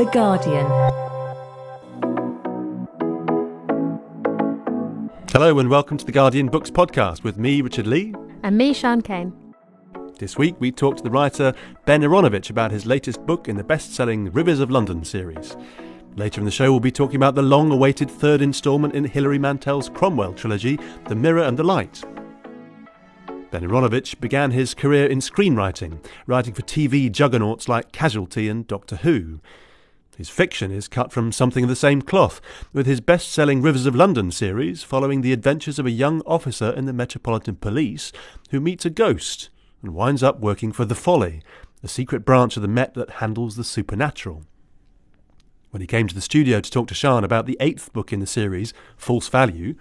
The Guardian. Hello and welcome to the Guardian Books podcast with me, Richard Lea. And me, Sian Cain. This week we talked to the writer Ben Aaronovitch about his latest book in the best selling Rivers of London series. Later in the show, we'll be talking about the long awaited third instalment in Hilary Mantel's Cromwell trilogy, The Mirror and the Light. Ben Aaronovitch began his career in screenwriting, writing for TV juggernauts like Casualty and Doctor Who. His fiction is cut from something of the same cloth, with his best selling Rivers of London series following the adventures of a young officer in the Metropolitan Police who meets a ghost and winds up working for the Folly, a secret branch of the Met that handles the supernatural. When he came to the studio to talk to Sian about the eighth book in the series, False Value,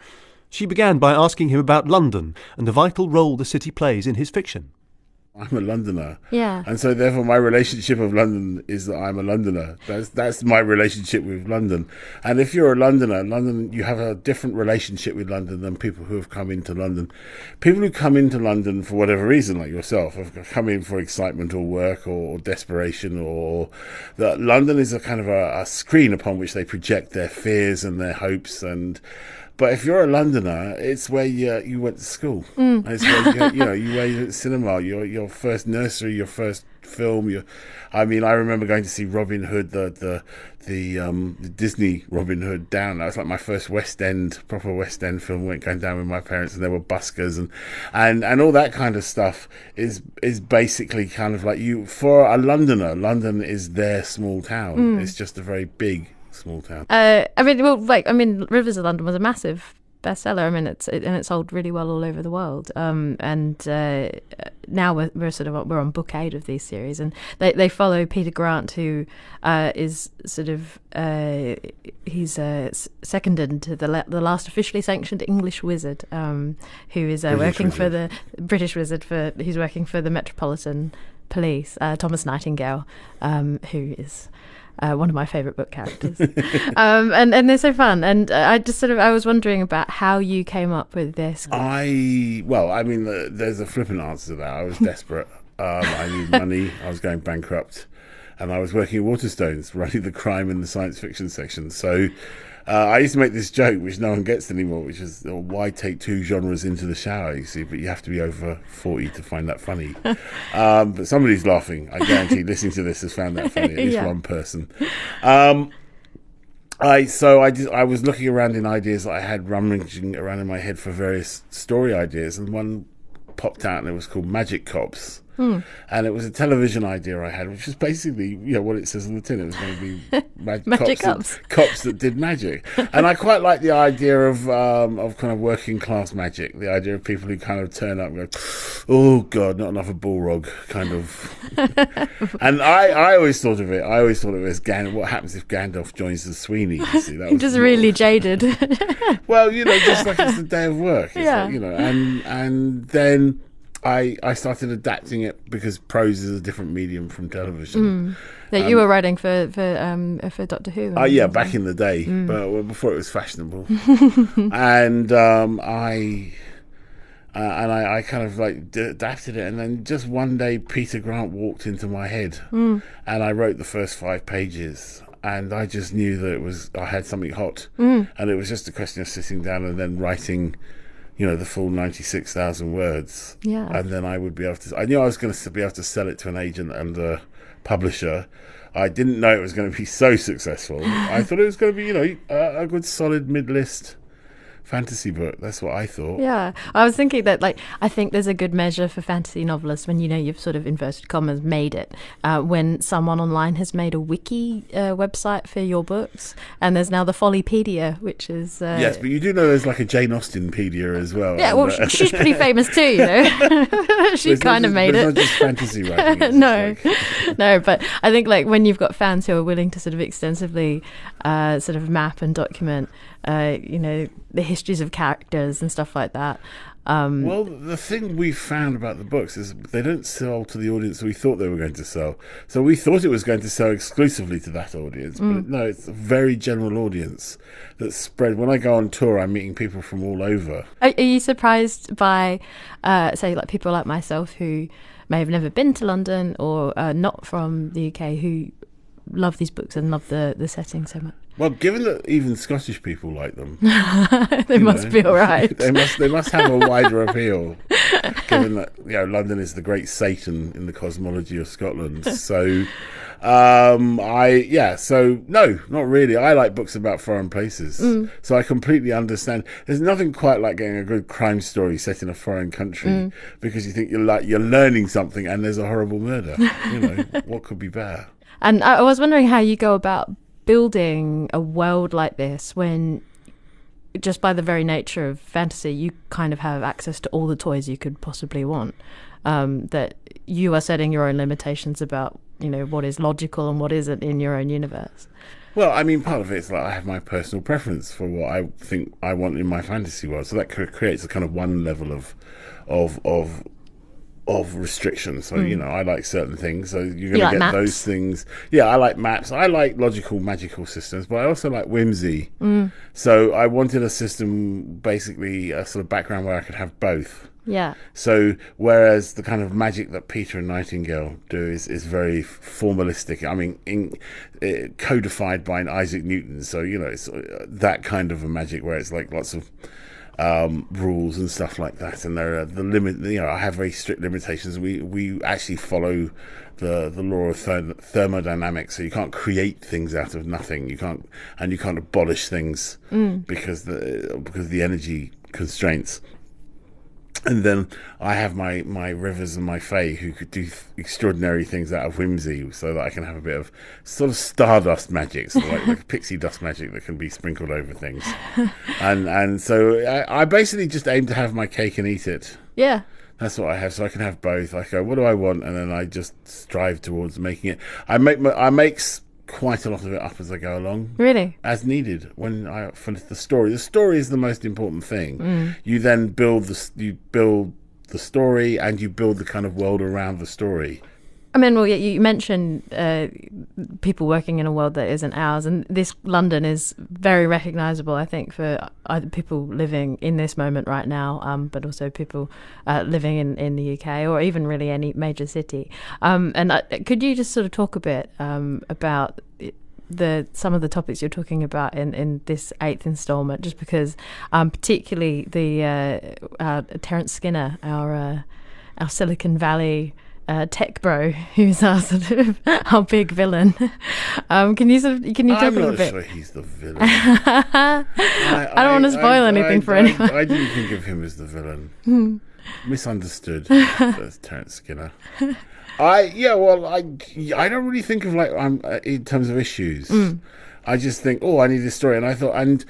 she began by asking him about London and the vital role the city plays in his fiction. I'm a Londoner. Yeah. And so therefore my relationship of London is that I'm a Londoner. That's that's my relationship with London. And if you're a Londoner, London you have a different relationship with London than people who have come into London. People who come into London for whatever reason, like yourself, have come in for excitement or work or, or desperation or that London is a kind of a, a screen upon which they project their fears and their hopes and but if you're a Londoner, it's where you you went to school. Mm. It's where you, you know you where you cinema, your your first nursery, your first film. Your, I mean, I remember going to see Robin Hood, the the the, um, the Disney Robin Hood down. That was like my first West End proper West End film. Went going down with my parents, and there were buskers and and and all that kind of stuff is is basically kind of like you for a Londoner. London is their small town. Mm. It's just a very big small town. Uh, I mean, well, like, I mean, Rivers of London was a massive bestseller. I mean, it's it, and it sold really well all over the world. Um, and uh, now we're, we're sort of we're on book eight of these series, and they they follow Peter Grant, who uh, is sort of uh, he's uh, seconded to the the last officially sanctioned English wizard, um, who is uh, working wizard. for the British wizard for he's working for the Metropolitan Police, uh, Thomas Nightingale, um, who is uh, one of my favourite book characters. um, and, and they're so fun. And I just sort of, I was wondering about how you came up with this. I well, I mean, the, there's a flippant answer to that. I was desperate. um, I needed money. I was going bankrupt, and I was working at Waterstones, running the crime and the science fiction section. So. Uh, I used to make this joke, which no one gets anymore, which is oh, why take two genres into the shower? You see, but you have to be over forty to find that funny. um, but somebody's laughing. I guarantee, listening to this has found that funny. At least Yeah. one person. Um, I so I did, I was looking around in ideas that I had rummaging around in my head for various story ideas, and one popped out, and it was called Magic Cops. And it was a television idea I had, which was basically, you know, what it says on the tin. It was going to be mag- Magic cops, cops. That, cops that did magic. and I quite like the idea of um, of kind of working class magic. The idea of people who kind of turn up and go, "Oh God, not another Balrog," kind of. and I, I always thought of it. I always thought of it as Gan- what happens if Gandalf joins the Sweeney. You see, that was just really jaded. well, you know, just like it's the day of work. It's Yeah. like, you know, and and then I I started adapting it because prose is a different medium from television. that you were writing for for um for Doctor Who. Oh yeah, back in the day, but well, before it was fashionable, and um, I. Uh, and I, I kind of like d- adapted it, and then just one day Peter Grant walked into my head, and I wrote the first five pages, and I just knew that it was I had something hot, and it was just a question of sitting down and then writing, you know, the full ninety six thousand words, Yeah. and then I would be able to. I knew I was going to be able to sell it to an agent and a publisher. I didn't know it was going to be so successful. I thought it was going to be, you know, a, a good solid mid list fantasy book. That's what I thought. Yeah, I was thinking that like I think there's a good measure for fantasy novelists when you know you've sort of inverted commas made it uh, when someone online has made a wiki uh, website for your books and there's now the Follypedia which is uh, Yes, but you do know there's like a Jane Austenpedia as well. yeah well uh, she's pretty famous too you know she kind of made it not just fantasy writing. no, like- no, but I think like when you've got fans who are willing to sort of extensively uh, sort of map and document, uh, you know, the histories of characters and stuff like that. Um, Well, the thing we found about the books is they don't sell to the audience we thought they were going to sell. So we thought it was going to sell exclusively to that audience, Mm. but no, it's a very general audience that's spread. When I go on tour, I'm meeting people from all over. Are, are you surprised by, uh, say, like people like myself who may have never been to London or uh, not from the UK who love these books and love the the setting so much. Well, given that even Scottish people like them, they must know, be all right. they must they must have a wider appeal. Given that you know London is the great Satan in the cosmology of Scotland, so um, I yeah, so no, not really. I like books about foreign places, Mm. so I completely understand. There's nothing quite like getting a good crime story set in a foreign country Mm. because you think you're like you're learning something and there's a horrible murder. you know what could be better? And I I was wondering how you go about building a world like this when just by the very nature of fantasy, you kind of have access to all the toys you could possibly want. Um, that you are setting your own limitations about, you know, what is logical and what isn't in your own universe. Well, I mean, part of it's like I have my personal preference for what I think I want in my fantasy world, so that creates a kind of one level of of of of restrictions. So you know, I like certain things, so you're going to Hmm. like get maps? those things. Yeah, I like maps. I like logical, magical systems, but I also like whimsy. Hmm. So I wanted a system, basically a sort of background where I could have both. Yeah. So whereas the kind of magic that Peter and Nightingale do is, is very formalistic. I mean, in, uh, codified by an Isaac Newton. So you know, it's uh, that kind of a magic where it's like lots of um, rules and stuff like that. And there are the limit. You know, I have very strict limitations. We we actually follow the the law of therm- thermodynamics. So you can't create things out of nothing. You can't and you can't abolish things because the because of the energy constraints and then I have my, my rivers and my fae who could do th- extraordinary things out of whimsy, so that I can have a bit of sort of stardust magic, sort of like, like pixie dust magic that can be sprinkled over things. and and so I, I basically just aim to have my cake and eat it. Yeah. That's what I have, so I can have both. I go, what do I want, and then I just strive towards making it. I make my, I make s- quite a lot of it up as I go along Really? as needed when I finish the story. The story is the most important thing. Mm. You then build the you build the story and you build the kind of world around the story. I mean, well, yeah, you mentioned uh, people working in a world that isn't ours, and this London is very recognisable, I think, for either people living in this moment right now, um, but also people uh, living in, in the UK or even really any major city. Um, and uh, could you just sort of talk a bit um, about the some of the topics you're talking about in, in this eighth instalment? Just because, um, particularly the uh, uh, Terence Skinner, our uh, our Silicon Valley uh, tech bro, who's our sort of our big villain. Um, can you sort of can you talk I'm a little not bit? sure he's the villain. I, I don't wanna spoil anything for I, anyone. I didn't think of him as the villain. Misunderstood. as Terence Skinner. I yeah, well, I I don't really think of like I'm uh, in terms of issues. I just think, oh, I need this story, and I thought, and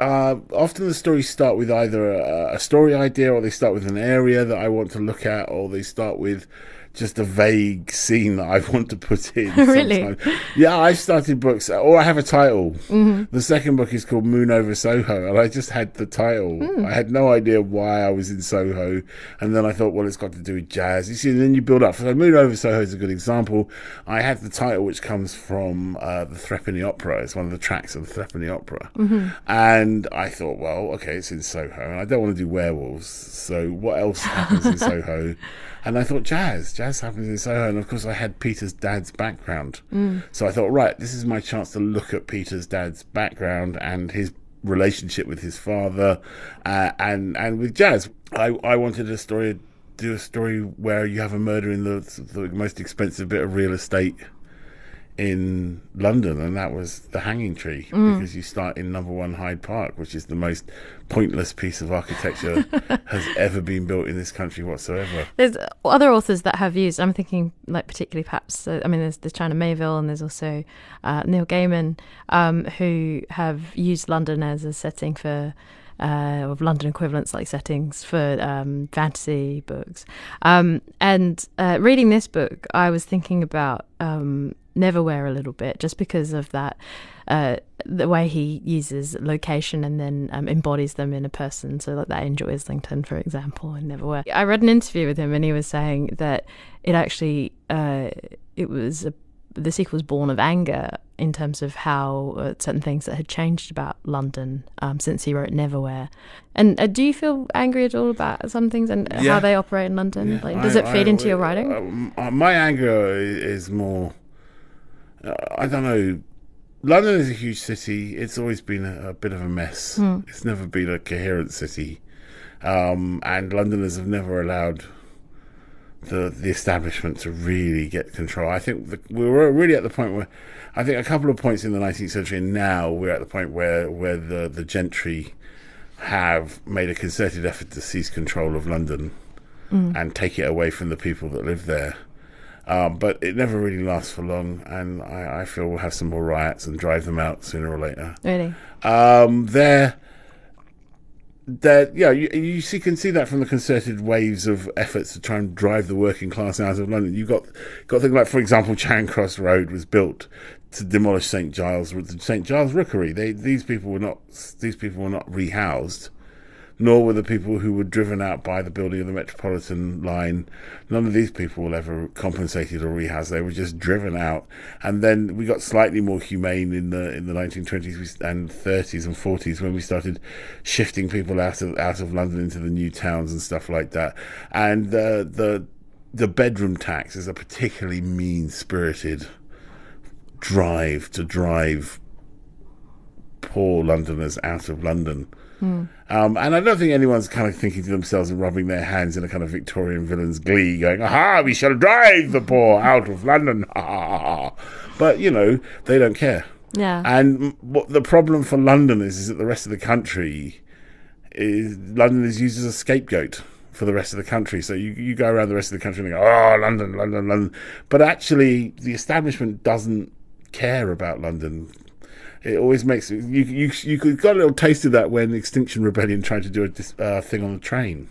uh, often the stories start with either a, a story idea, or they start with an area that I want to look at, or they start with just a vague scene that I want to put in. Really? sometimes. Yeah, I've started books, or I have a title. The second book is called Moon Over Soho, and I just had the title. I had no idea why I was in Soho, and then I thought, well, it's got to do with jazz. You see, and then you build up. So Moon Over Soho is a good example. I had the title, which comes from uh, the Threepenny Opera. It's one of the tracks of the Threepenny Opera, and I thought, well, okay, it's in Soho, and I don't want to do werewolves. So what else happens in Soho? And I thought jazz, jazz happens in Soho, and of course I had Peter's dad's background. So I thought, right, this is my chance to look at Peter's dad's background and his relationship with his father, uh, and and with jazz. I I wanted a story, do a story where you have a murder in the the most expensive bit of real estate in London, and that was the Hanging Tree, because you start in Number One Hyde Park, which is the most pointless piece of architecture has ever been built in this country whatsoever. There's other authors that have used. I'm thinking, like particularly perhaps. Uh, I mean, there's there's China Miéville, and there's also uh, Neil Gaiman, um, who have used London as a setting for. Uh, of London equivalents like settings for um, fantasy books, um, and uh, reading this book, I was thinking about um, Neverwhere a little bit, just because of that, uh, the way he uses location and then um, embodies them in a person. So, like that Angel Islington, for example, in Neverwhere. I read an interview with him, and he was saying that it actually uh, it was a, the sequel was born of anger in terms of how uh, certain things that had changed about London um, since he wrote Neverwhere. And uh, do you feel angry at all about some things and Yeah. how they operate in London? Yeah, like, does I- it feed I- into your writing? um, uh, my anger is more I don't know. London is a huge city. It's always been a, a bit of a mess. It's never been a coherent city, um, and Londoners have never allowed the the establishment to really get control. I think the, we were really at the point where I think a couple of points in the 19th century, and now we're at the point where where the the gentry have made a concerted effort to seize control of London and take it away from the people that live there. Um, but it never really lasts for long, and I, I feel we'll have some more riots and drive them out sooner or later. Really? Um, they're that yeah, you, you see can see that from the concerted waves of efforts to try and drive the working class out of London. You got got things like, for example, Charing Cross Road was built to demolish St Giles St Giles Rookery. They these people were not these people were not rehoused, nor were the people who were driven out by the building of the Metropolitan line. None of these people were ever compensated or rehoused. They were just driven out. And then we got slightly more humane in the in the 1920s and 30s and 40s when we started shifting people out of out of London into the new towns and stuff like that. And uh, the the bedroom tax is a particularly mean spirited drive to drive poor Londoners out of London. Um, and I don't think anyone's kind of thinking to themselves and rubbing their hands in a kind of Victorian villain's glee, going, "Aha! We shall drive the poor out of London!" But you know, they don't care. Yeah. And what the problem for London is, is that the rest of the country is London is used as a scapegoat for the rest of the country. So you you go around the rest of the country and go, "Oh, London, London, London," but actually, the establishment doesn't care about London. It always makes you you you got a little taste of that when Extinction Rebellion tried to do a uh, thing on the train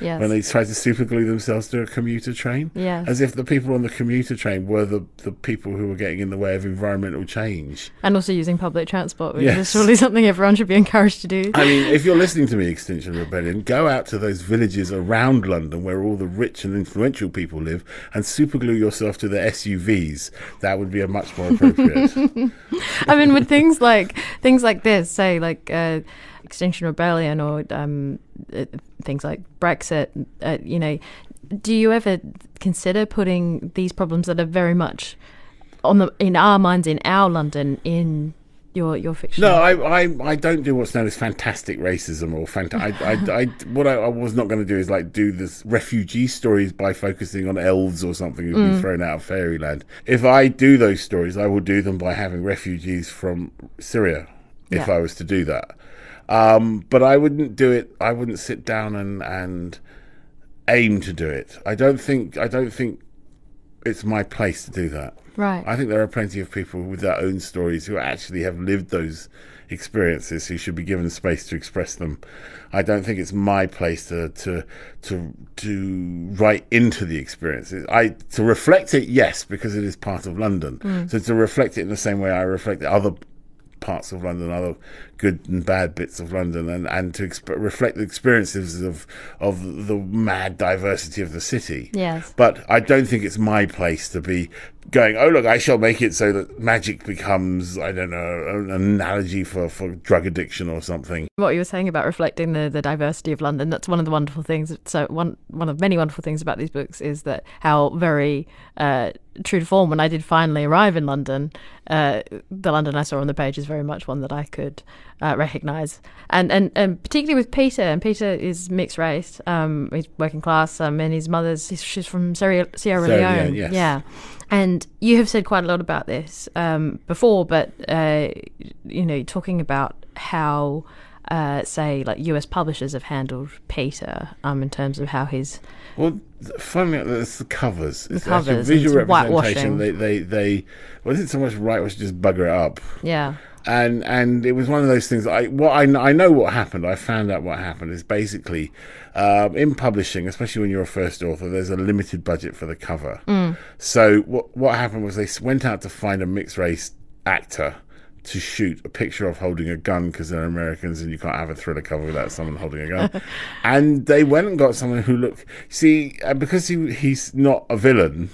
yes. when they tried to superglue themselves to a commuter train, Yes. as if the people on the commuter train were the the people who were getting in the way of environmental change. and also using public transport, which Yes. is surely something everyone should be encouraged to do. I mean, if you're listening to me, Extinction Rebellion, go out to those villages around London where all the rich and influential people live and superglue yourself to the SUVs. That would be a much more appropriate. I mean, with things like things like this, say like uh, Extinction Rebellion or um, uh, things like Brexit, uh, you know, do you ever consider putting these problems that are very much on the in our minds in our London in your your fiction? no, I, I, I don't do what's known as fantastic racism or fanta- I, I, I, what I, I was not going to do is like do this refugee stories by focusing on elves or something who've been thrown out of fairyland. If I do those stories, I will do them by having refugees from Syria. If Yeah. I was to do that, um, but I wouldn't do it. I wouldn't sit down and and aim to do it. I don't think. I don't think it's my place to do that. right. I think there are plenty of people with their own stories who actually have lived those experiences who should be given space to express them. I don't think it's my place to to to to write into the experiences. I to reflect it, yes, because it is part of London. So to reflect it in the same way I reflect other parts of London, other good and bad bits of London, and and to exp- reflect the experiences of of the mad diversity of the city. Yes. But I don't think it's my place to be going, oh, look, I shall make it so that magic becomes, I don't know, an analogy for, for drug addiction or something. what you were saying about reflecting the, the diversity of London, that's one of the wonderful things. So one one of many wonderful things about these books is that how very uh, true to form. When I did finally arrive in London, uh, the London I saw on the page is very much one that I could uh, recognise, and, and and particularly with Peter. And Peter is mixed race. Um, he's working class, um, and his mother's she's from Sierra, Sierra Sierra Leone. Leone, yes. Yeah. And you have said quite a lot about this um, before, but uh, you know, talking about how, uh, say, like U.S. publishers have handled Peter um, in terms of how his Well, funny, it's the covers. It's actually covers, visual it's representation. They, they, they, well, isn't so much whitewash, just bugger it up. yeah and and it was one of those things. I what I, I know what happened. I found out what happened is basically um, in publishing, especially when you're a first author, there's a limited budget for the cover. So what what happened was they went out to find a mixed race actor to shoot a picture of holding a gun because they're Americans and you can't have a thriller cover without someone holding a gun. and they went and got someone who looked see uh, because he he's not a villain.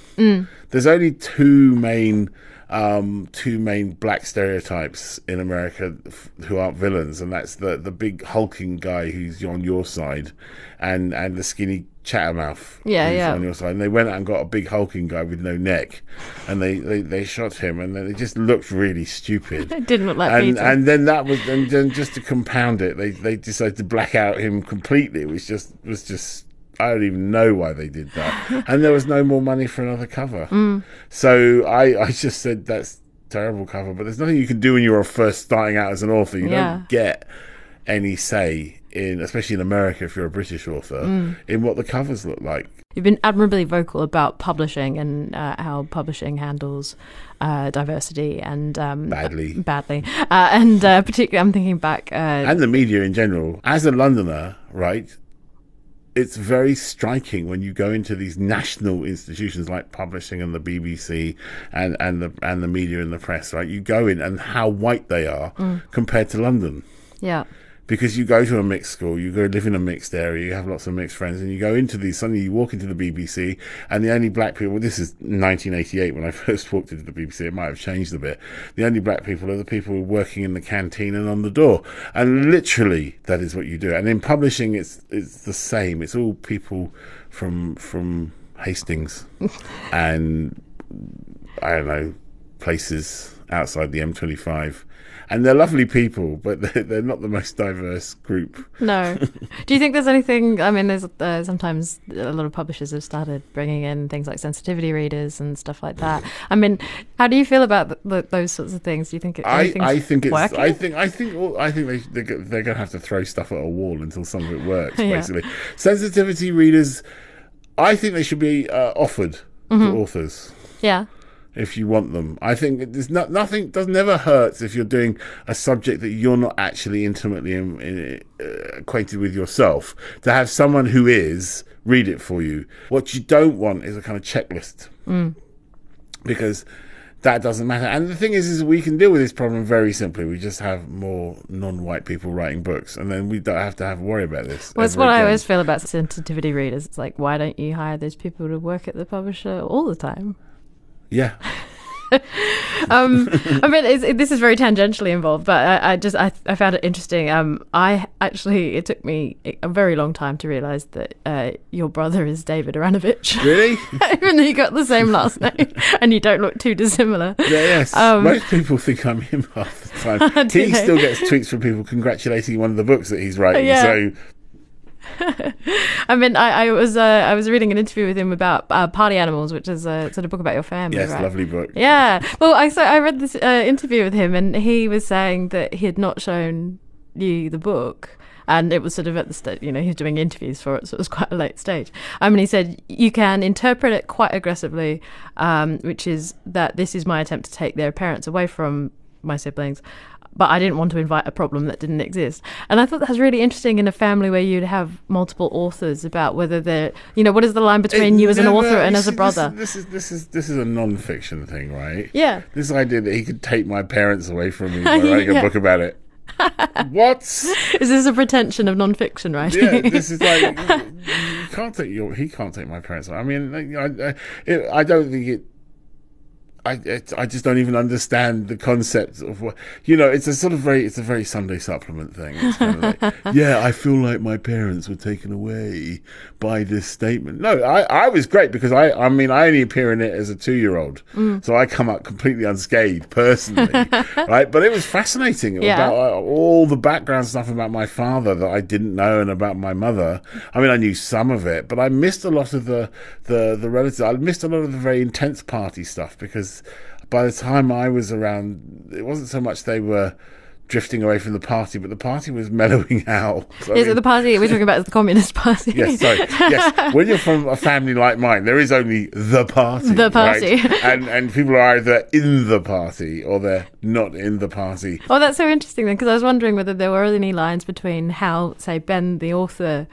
There's only two main um, two main black stereotypes in America f- who aren't villains, and that's the the big hulking guy who's on your side, and and the skinny Chattermouth. Yeah, yeah. On your side, and they went out and got a big hulking guy with no neck, and they they, they shot him, and then it just looked really stupid. It didn't look like and Peter. and then that was and then just to compound it, they they decided to black out him completely, which just was just. I don't even know why they did that, and there was no more money for another cover. Mm. So I, I just said that's terrible cover, but there's nothing you can do when you're first starting out as an author. You Yeah. don't get any say in, especially in America, if you're a British author, Mm. in what the covers look like. You've been admirably vocal about publishing and uh, how publishing handles uh, diversity and um, Badly. badly, uh, and uh, particularly I'm thinking back. Uh, and the media in general. As a Londoner, right, it's very striking when you go into these national institutions like publishing and the BBC and, and the and the media and the press, right? You go in and how white they are compared to London. yeah, Because you go to a mixed school, you go live in a mixed area, you have lots of mixed friends, and you go into these. Suddenly, you walk into the BBC, and the only black people. This is 1988 when I first walked into the BBC. It might have changed a bit. The only black people are the people working in the canteen and on the door, and literally that is what you do. And in publishing, it's it's the same. It's all people from from Hastings, and I don't know places outside the M25. And they're lovely people, but they're, they're not the most diverse group. no. Do you think there's anything? I mean, there's uh, sometimes a lot of publishers have started bringing in things like sensitivity readers and stuff like that. I mean, how do you feel about th- th- those sorts of things? Do you think it, I, I think it's working? I think I think all- I think they they're, they're going to have to throw stuff at a wall until some of it works. Yeah. Basically, sensitivity readers, I think they should be uh, offered Mm-hmm. to authors. yeah, if you want them. I think there's not nothing does never hurts if you're doing a subject that you're not actually intimately in, in, uh, acquainted with yourself. To have someone who is read it for you. What you don't want is a kind of checklist because that doesn't matter. And the thing is, is we can deal with this problem very simply. We just have more non-white people writing books, and then we don't have to have worry about this. Well, it's what I again. always feel about sensitivity readers. It's like, why don't you hire those people to work at the publisher all the time? Yeah. Um, I mean, this is very tangentially involved, but I, I just I, I found it interesting. Um, I actually it took me a very long time to realize that uh, your brother is David Aaronovitch, Really? even though you got the same last name and you don't look too dissimilar. Yeah, yes. Um, Most people think I'm him half the time. He they? still gets tweets from people congratulating one of the books that he's writing. Yeah. So I mean, I, I was uh, I was reading an interview with him about uh, Party Animals, which is a sort of book about your family, yes, right? lovely book. Yeah. Well, I so I read this uh, interview with him, and he was saying that he had not shown you the book. And it was sort of at the stage, you know, he was doing interviews for it, so it was quite a late stage. I mean, he said you can interpret it quite aggressively, um, which is that this is my attempt to take their parents away from my siblings, but I didn't want to invite a problem that didn't exist. And I thought that was really interesting in a family where you'd have multiple authors about whether they're, you know, what is the line between It you as an author and as a brother? This is, this is this is a non-fiction thing, right? Yeah. This idea that he could take my parents away from me by writing Yeah. a book about it. what? Is this a pretension of non-fiction writing? Yeah, this is like you you can't take your. He can't take my parents. away. I mean, I, I, it, I don't think it. I, it, I just don't even understand the concept of what you know. It's a sort of very, it's a very Sunday supplement thing. Kind of like, yeah, I feel like my parents were taken away by this statement. No, I, I was great because I, I mean, I only appear in it as a two-year-old, so I come out completely unscathed personally, right? But it was fascinating Yeah. about uh, all the background stuff about my father that I didn't know and about my mother. I mean, I knew some of it, but I missed a lot of the the the relatives. I missed a lot of the very intense party stuff because by the time I was around, it wasn't so much they were drifting away from the party, but the party was mellowing out. So, Is it mean- the party we're talking about? Is the Communist Party? Yes, sorry. Yes, when you're from a family like mine, there is only the party. The party. right? and and people are either in the party or they're not in the party. Oh, that's so interesting then, because I was wondering whether there were any lines between how, say, Ben, the author,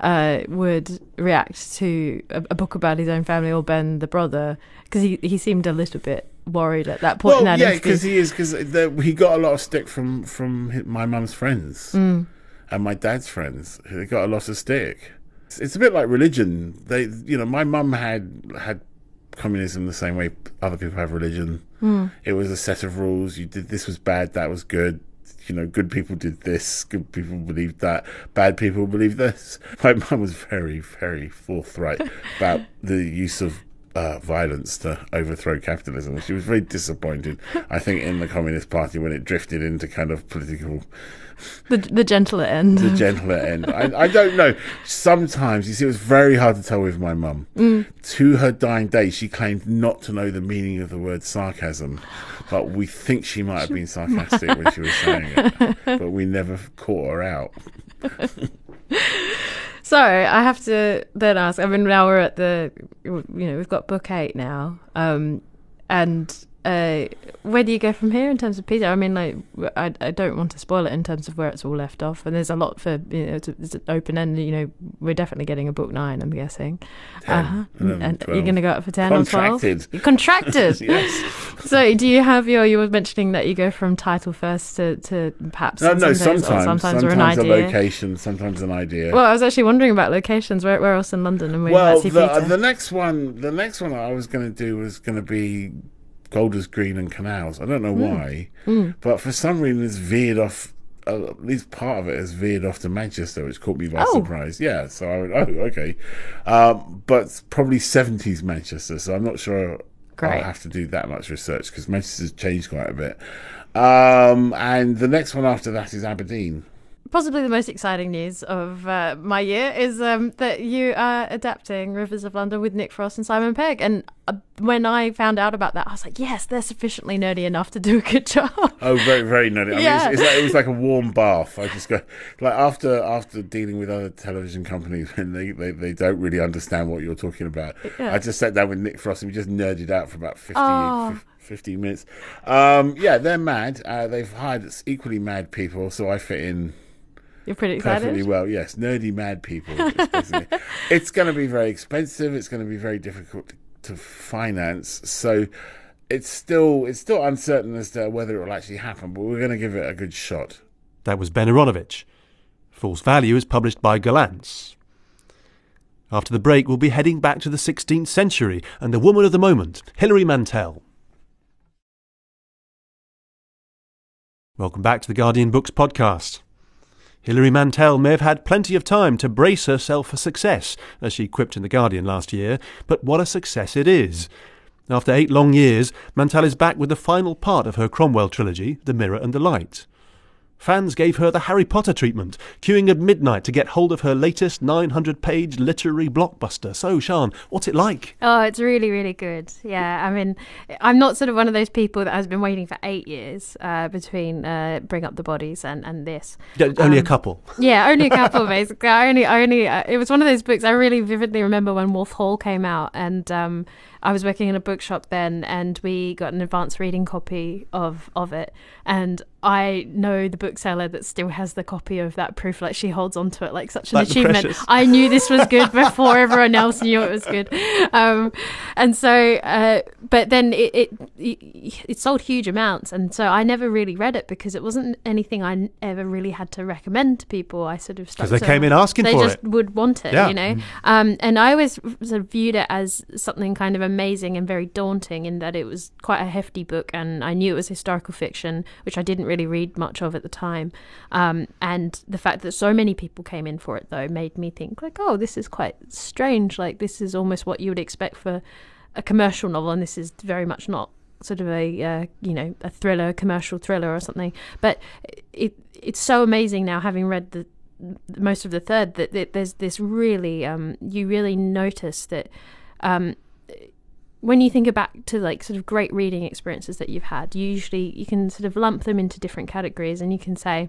uh, would react to a, a book about his own family, or Ben, the brother, because he he seemed a little bit worried at that point. in Well, yeah, because he is because he got a lot of stick from from my mum's friends Mm. and my dad's friends. They got a lot of stick. It's, it's a bit like religion. They, you know, my mum had had communism the same way other people have religion. Mm. It was a set of rules. You did this was bad, that was good. You know, good people did this, good people believed that, bad people believed this. My mum was very, very forthright about the use of uh, violence to overthrow capitalism. She was very disappointed, I think, in the Communist Party when it drifted into kind of political the the gentler end. the gentler end. I, I don't know. Sometimes you see, it was very hard to tell with my mum. Mm. To her dying day, she claimed not to know the meaning of the word sarcasm, but we think she might have been sarcastic when she was saying it. But we never caught her out. So I have to then ask. I mean, now we're at the, you know, we've got book eight now, um, and uh, where do you go from here in terms of Peter? I mean, like, I, I don't want to spoil it in terms of where it's all left off, and there's a lot for you know, it's, it's an open end. You know, we're definitely getting a book nine. I'm guessing. 10, Uh-huh. 11, and 12. you're going to go up for ten or twelve. Contracted. You're contracted. Yes. So, do you have your? You were mentioning that you go from title first to, to perhaps No, no, sometimes, sometimes. sometimes, an Sometimes a idea. location, sometimes an idea. Well, I was actually wondering about locations. Where, where else in London? And we well, the, Peter. the next one, the next one I was going to do was going to be Golders Green and Canals. I don't know Hmm. why, but for some reason it's veered off. Uh, at least part of it has veered off to Manchester, which caught me by Oh. surprise. Yeah, so I went, oh, okay, um, but probably seventies Manchester. So I'm not sure Great. I'll have to do that much research because Manchester's changed quite a bit. Um, and the next one after that is Aberdeen. Possibly the most exciting news of uh, my year is um, that you are adapting Rivers of London with Nick Frost and Simon Pegg. And uh, when I found out about that, I was like, yes, they're sufficiently nerdy enough to do a good job. Oh, very, very nerdy. I mean, Yeah. it's, it's like, it was like a warm bath. I just go like after after dealing with other television companies when they, they, they don't really understand what you're talking about. Yeah. I just sat down with Nick Frost and we just nerded out for about 50, Oh. fif- 15 minutes. Um, yeah, they're mad. Uh, they've hired equally mad people, so I fit in You're pretty perfectly well. Yes, nerdy mad people. It's, going to be very expensive. It's going to be very difficult to finance. So it's still it's still uncertain as to whether it will actually happen. But we're going to give it a good shot. That was Ben Aaronovitch. False Value is published by Gollancz. After the break, we'll be heading back to the 16th century and the woman of the moment, Hilary Mantel. Welcome back to the Guardian Books podcast. Hilary Mantel may have had plenty of time to brace herself for success, as she quipped in The Guardian last year, but what a success it is. After eight long years, Mantel is back with the final part of her Cromwell trilogy, The Mirror and the Light. Fans gave her the Harry Potter treatment, queuing at midnight to get hold of her latest 900 page literary blockbuster. So, Sian, what's it like? Oh, it's really, really good. Yeah, I mean, I'm not sort of one of those people that has been waiting for eight years uh, between uh, Bring Up the Bodies and, and this. Yeah, Only a Um, couple. Yeah, only a couple basically. I only, I only. Uh, it was one of those books I really vividly remember when Wolf Hall came out, and um, I was working in a bookshop then, and we got an advanced reading copy of of it, and I know the bookseller that still has the copy of that proof. Like she holds onto it like such an Like achievement. I knew this was good before everyone else knew it was good, um, and so. Uh, but then it, it it sold huge amounts, and so I never really read it because it wasn't anything I ever really had to recommend to people. I sort of Because they came in asking for it, they just it. would want it, Yeah. you know. Um, and I always sort of viewed it as something kind of amazing and very daunting in that it was quite a hefty book, and I knew it was historical fiction, which I didn't really read much of at the time. Um, and the fact that so many people came in for it though made me think like, oh, this is quite strange. Like this is almost what you would expect for a commercial novel, and this is very much not sort of a uh, you know a thriller, commercial thriller or something. But it it's so amazing now having read the most of the third that, that there's this really um you really notice that um when you think back to like sort of great reading experiences that you've had usually you can sort of lump them into different categories and you can say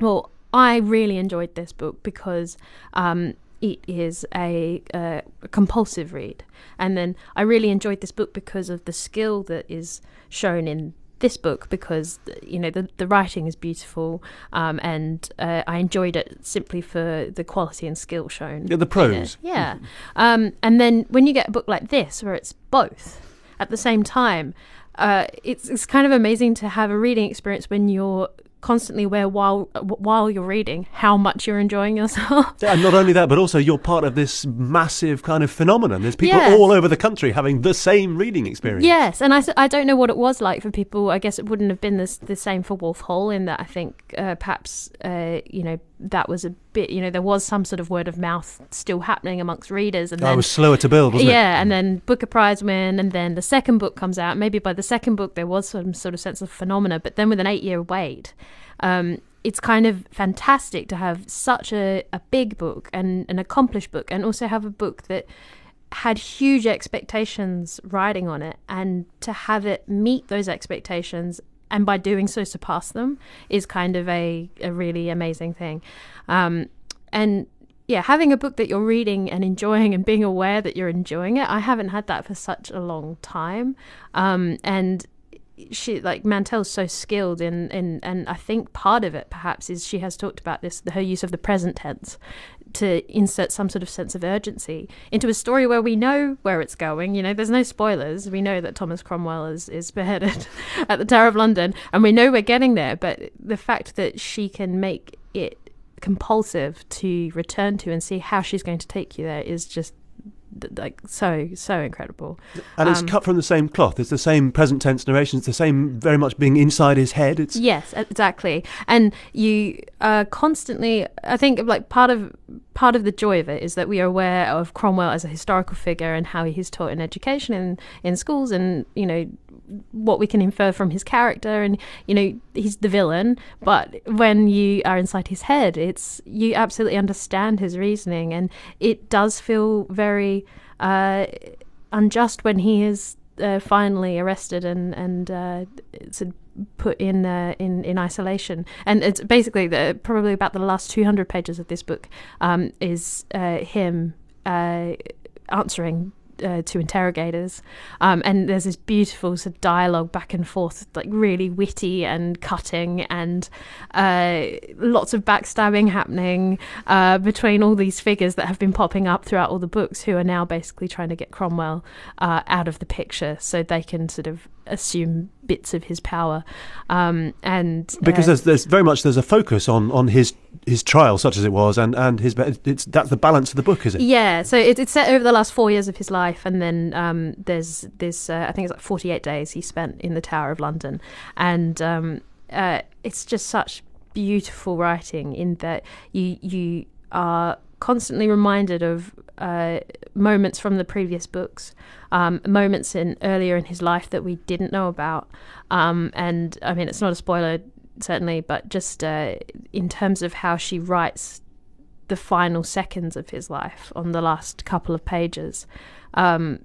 well i really enjoyed this book because um it is a, a compulsive read. And then i really enjoyed this book because of the skill that is shown in this book because you know the the writing is beautiful um, and uh, I enjoyed it simply for the quality and skill shown. Yeah, the prose. Yeah, um, and then when you get a book like this where it's both at the same time, uh, it's it's kind of amazing to have a reading experience when you're constantly aware while while you're reading how much you're enjoying yourself. and not only that, but also you're part of this massive kind of phenomenon. There's people Yes. all over the country having the same reading experience. Yes, and I, I don't know what it was like for people. I guess it wouldn't have been this, the same for Wolf Hall in that I think uh, perhaps uh, you know that was a bit you know there was some sort of word of mouth still happening amongst readers, and Oh, then it was slower to build, wasn't it? yeah, and then Booker Prize win, and then the second book comes out. Maybe by the second book there was some sort of sense of phenomena, but then with an eight-year wait, um, it's kind of fantastic to have such a, a big book and an accomplished book, and also have a book that had huge expectations riding on it, and to have it meet those expectations. And by doing so, surpass them is kind of a, a really amazing thing. Um, and yeah, having a book that you're reading and enjoying and being aware that you're enjoying it, I haven't had that for such a long time. Um, and she like Mantel's so skilled in, in and I think part of it perhaps is she has talked about this her use of the present tense to insert some sort of sense of urgency into a story where we know where it's going. You know, there's no spoilers. We know that Thomas Cromwell is, is beheaded at the Tower of London, and we know we're getting there. But the fact that she can make it compulsive to return to and see how she's going to take you there is just like so so incredible. And it's Um, cut from the same cloth. It's the same present tense narration. It's the same, very much being inside his head. It's Yes, exactly. And you are constantly I think like part of part of the joy of it is that we are aware of Cromwell as a historical figure and how he's taught in education in in schools and you know what we can infer from his character and you know he's the villain but when you are inside his head it's you absolutely understand his reasoning and it does feel very uh, unjust when he is uh, finally arrested and and uh, put in uh, in in isolation. And it's basically the probably about the last two hundred pages of this book um, is uh, him uh, answering. Uh, to interrogators, um, and there's this beautiful sort of dialogue back and forth, like really witty and cutting, and uh, lots of backstabbing happening uh, between all these figures that have been popping up throughout all the books, who are now basically trying to get Cromwell uh, out of the picture so they can sort of assume bits of his power. Um, and because uh, there's, there's very much there's a focus on, on his his trial, such as it was, and and his it's that's the balance of the book, is it? Yeah, so it, it's set over the last four years of his life, and then um, there's this. Uh, I think it's like 48 days he spent in the Tower of London, and um, uh, it's just such beautiful writing in that you you are constantly reminded of uh, moments from the previous books, um, moments in earlier in his life that we didn't know about, um, and I mean it's not a spoiler certainly, but just uh, in terms of how she writes the final seconds of his life on the last couple of pages. Um,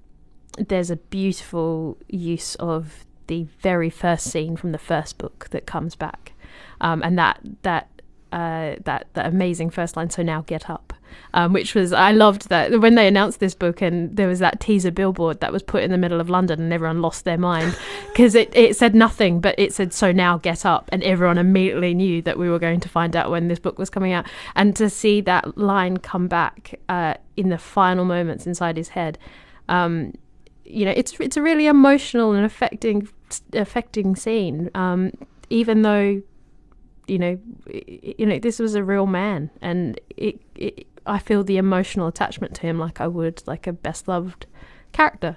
there's a beautiful use of the very first scene from the first book that comes back, um, and that that uh, that that amazing first line. So now get up, um, which was I loved that when they announced this book and there was that teaser billboard that was put in the middle of London and everyone lost their mind because it, it said nothing but it said so now get up and everyone immediately knew that we were going to find out when this book was coming out and to see that line come back uh, in the final moments inside his head um, you know it's it's a really emotional and affecting affecting scene um, even though you know you know this was a real man and it, it I feel the emotional attachment to him like I would like a best loved character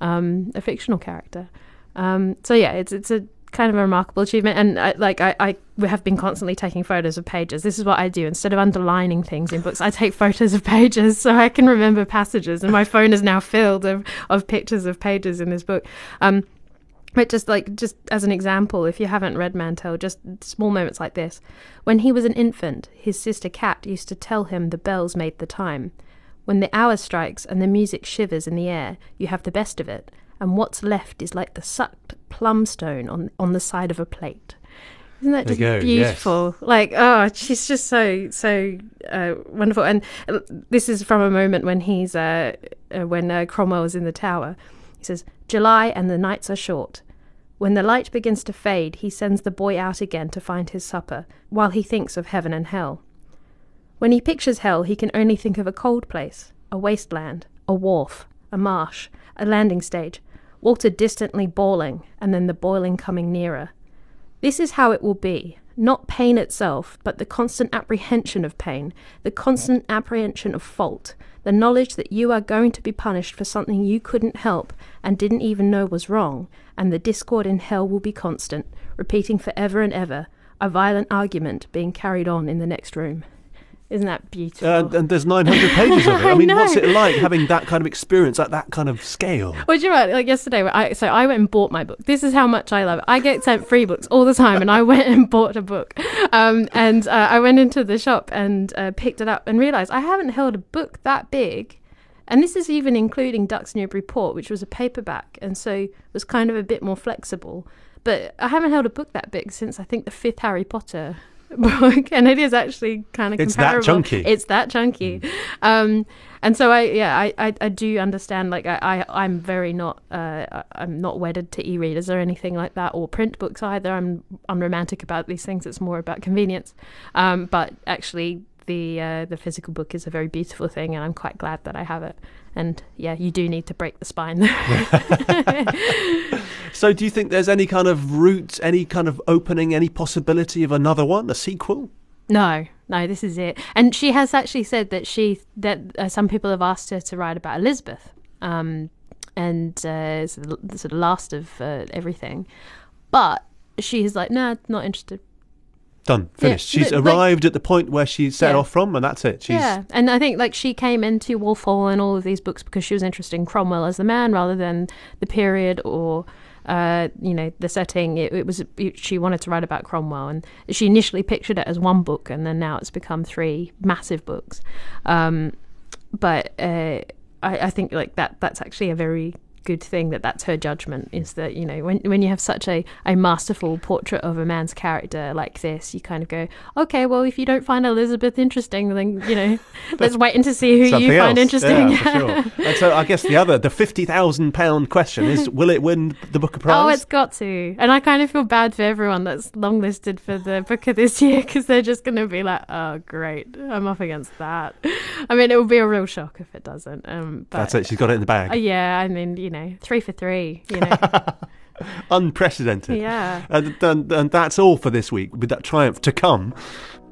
um, a fictional character. Um, so yeah it's it's a kind of a remarkable achievement and I, like I, I have been constantly taking photos of pages. This is what I do. Instead of underlining things in books I take photos of pages so I can remember passages and my phone is now filled of, of pictures of pages in this book. Um, but just like just as an example, if you haven't read Mantel, just small moments like this. When he was an infant, his sister Cat used to tell him the bells made the time. When the hour strikes and the music shivers in the air, you have the best of it, and what's left is like the sucked plumstone on on the side of a plate. Isn't that just go, yes. beautiful? Like, oh, she's just so so uh, wonderful. And this is from a moment when he's uh, uh, when uh, Cromwell is in the tower. He says, July and the nights are short. When the light begins to fade, he sends the boy out again to find his supper, while he thinks of heaven and hell. When he pictures hell, he can only think of a cold place, a wasteland, a wharf, a marsh, a landing stage, water distantly bawling, and then the boiling coming nearer. This is how it will be, not pain itself, but the constant apprehension of pain, the constant apprehension of fault, the knowledge that you are going to be punished for something you couldn't help and didn't even know was wrong, and the discord in hell will be constant, repeating forever and ever, a violent argument being carried on in the next room. Isn't that beautiful? Uh, and there's 900 pages of it. I I mean, what's it like having that kind of experience at that kind of scale? Well, you what? Like yesterday, I, so I went and bought my book. This is how much I love it. I get sent free books all the time, and I went and bought a book. Um, and uh, I went into the shop and uh, picked it up and realised I haven't held a book that big. And this is even including Ducks Newburyport, which was a paperback, and so was kind of a bit more flexible. But I haven't held a book that big since I think the fifth Harry Potter book, and it is actually kind of It's that comparable. chunky. It's that chunky. Um, and so I, yeah, I, I, I do understand. Like I, I, I'm very not, uh, I'm not wedded to e-readers or anything like that, or print books either. I'm unromantic about these things. It's more about convenience. Um, but actually, the uh, the physical book is a very beautiful thing, and I'm quite glad that I have it. And yeah, you do need to break the spine. So, do you think there's any kind of route, any kind of opening, any possibility of another one, a sequel? No, no, this is it. And she has actually said that she that uh, some people have asked her to write about Elizabeth, um, and uh, it's the the sort of last of uh, everything. But she is like, no, not interested. Done, finished. Yeah, She's but, like- arrived at the point where she set Yeah. off from, and that's it. She's yeah, and I think like she came into Wolf Hall and all of these books because she was interested in Cromwell as the man rather than the period or. Uh, you know the setting. It, it was it, she wanted to write about Cromwell, and she initially pictured it as one book, and then now it's become three massive books. Um, but uh, I, I think like that that's actually a very good thing that that's her judgment is that you know when when you have such a, a masterful portrait of a man's character like this you kind of go okay well if you don't find Elizabeth interesting then you know let's wait and to see who you find else. interesting Yeah, for sure. and so, I guess the other, the fifty thousand pound question is: Will it win the Booker Prize? Oh, it's got to. And I kind of feel bad for everyone that's longlisted for the book of this year because they're just going to be like, oh, great, I'm up against that. I mean, it will be a real shock if it doesn't. Um, but, That's it. She's got it in the bag. Uh, yeah, I mean, you know, three for three, you know. Unprecedented. yeah. And, and, and that's all for this week, with that triumph to come.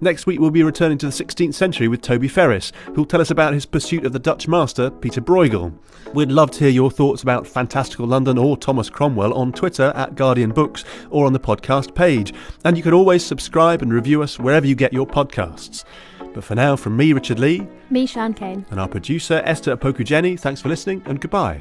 Next week, we'll be returning to the 16th century with Toby Ferris, who'll tell us about his pursuit of the Dutch master, Peter Bruegel. We'd love to hear your thoughts about Fantastical London or Thomas Cromwell on Twitter at Guardian Books or on the podcast page. And you can always subscribe and review us wherever you get your podcasts. But for now, from me, Richard Lea, Me, Sian Cain. and our producer, Esther Opoku-Gyeni, thanks for listening and goodbye.